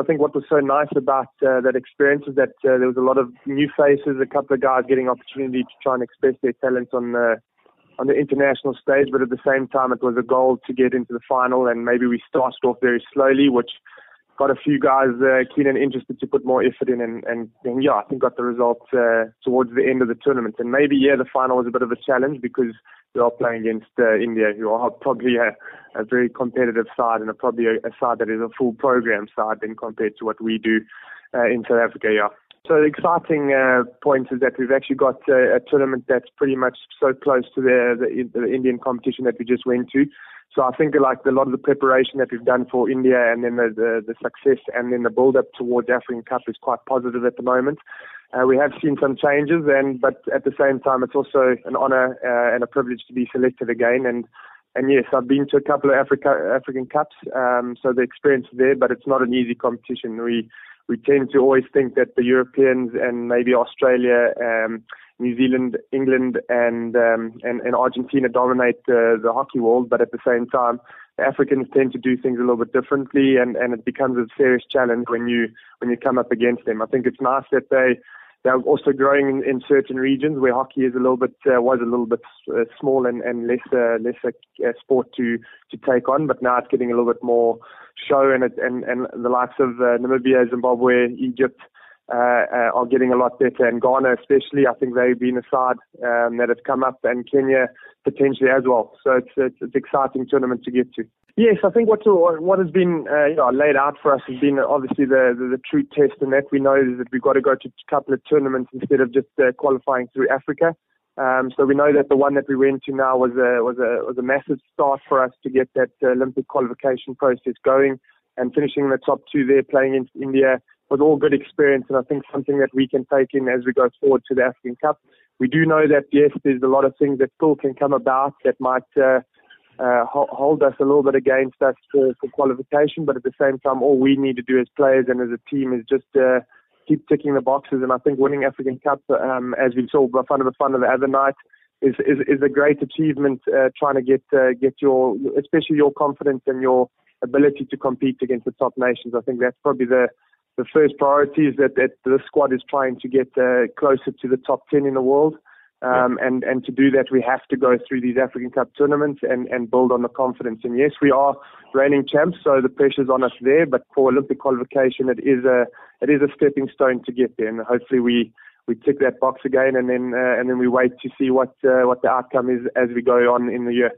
I think what was so nice about uh, that experience is that uh, there was a lot of new faces, a couple of guys getting opportunity to try and express their talents on the on the international stage, but at the same time, it was a goal to get into the final, and maybe we started off very slowly, which got a few guys uh, keen and interested to put more effort in, and, and, and yeah, I think got the results uh, towards the end of the tournament. And maybe yeah, the final was a bit of a challenge because we are playing against uh, India, who are probably a, a very competitive side and a, probably a, a side that is a full program side than compared to what we do uh, in South Africa. Yeah. So the exciting uh, point is that we've actually got a, a tournament that's pretty much so close to the, the, the Indian competition that we just went to. So I think like a lot of the preparation that we've done for India and then the, the, the success and then the build up towards African Cup is quite positive at the moment. Uh, we have seen some changes, and but at the same time, it's also an honour uh, and a privilege to be selected again. And and yes, I've been to a couple of Africa African Cups, um, so the experience there, but it's not an easy competition. We we tend to always think that the Europeans and maybe Australia, um, New Zealand, England, and um, and, and Argentina dominate uh, the hockey world, but at the same time, the Africans tend to do things a little bit differently, and, and it becomes a serious challenge when you when you come up against them. I think it's nice that they they're also growing in, in certain regions where hockey is a little bit uh, was a little bit uh, small and, and less uh, less a, sport to to take on, but now it's getting a little bit more show, and it, and and the likes of uh, Namibia, Zimbabwe, Egypt. Uh, uh, are getting a lot better, and Ghana especially. I think they've been a side um, that has come up, and Kenya potentially as well. So it's it's, it's exciting tournament to get to. Yes, I think what what has been uh, you know, laid out for us has been obviously the, the, the true test, and that we know is that we've got to go to a couple of tournaments instead of just uh, qualifying through Africa. Um, so we know that the one that we went to now was a was a was a massive start for us to get that uh, Olympic qualification process going, and finishing in the top two there, playing against India was all good experience, and I think something that we can take in as we go forward to the African Cup. We do know that yes, there's a lot of things that still can come about that might uh, uh, hold us a little bit against us for, for qualification. But at the same time, all we need to do as players and as a team is just uh, keep ticking the boxes. And I think winning African Cup, um, as we saw by Banyana Banyana the other night, is is, is a great achievement. Uh, trying to get uh, get your, especially your confidence and your ability to compete against the top nations. I think that's probably the the first priority is that, that the squad is trying to get uh, closer to the top 10 in the world. Um, and, and to do that, we have to go through these African Cup tournaments and, and build on the confidence. And yes, we are reigning champs, so the pressure's on us there. But for Olympic qualification, it is a it is a stepping stone to get there. And hopefully, we we tick that box again, and then uh, and then we wait to see what uh, what the outcome is as we go on in the year.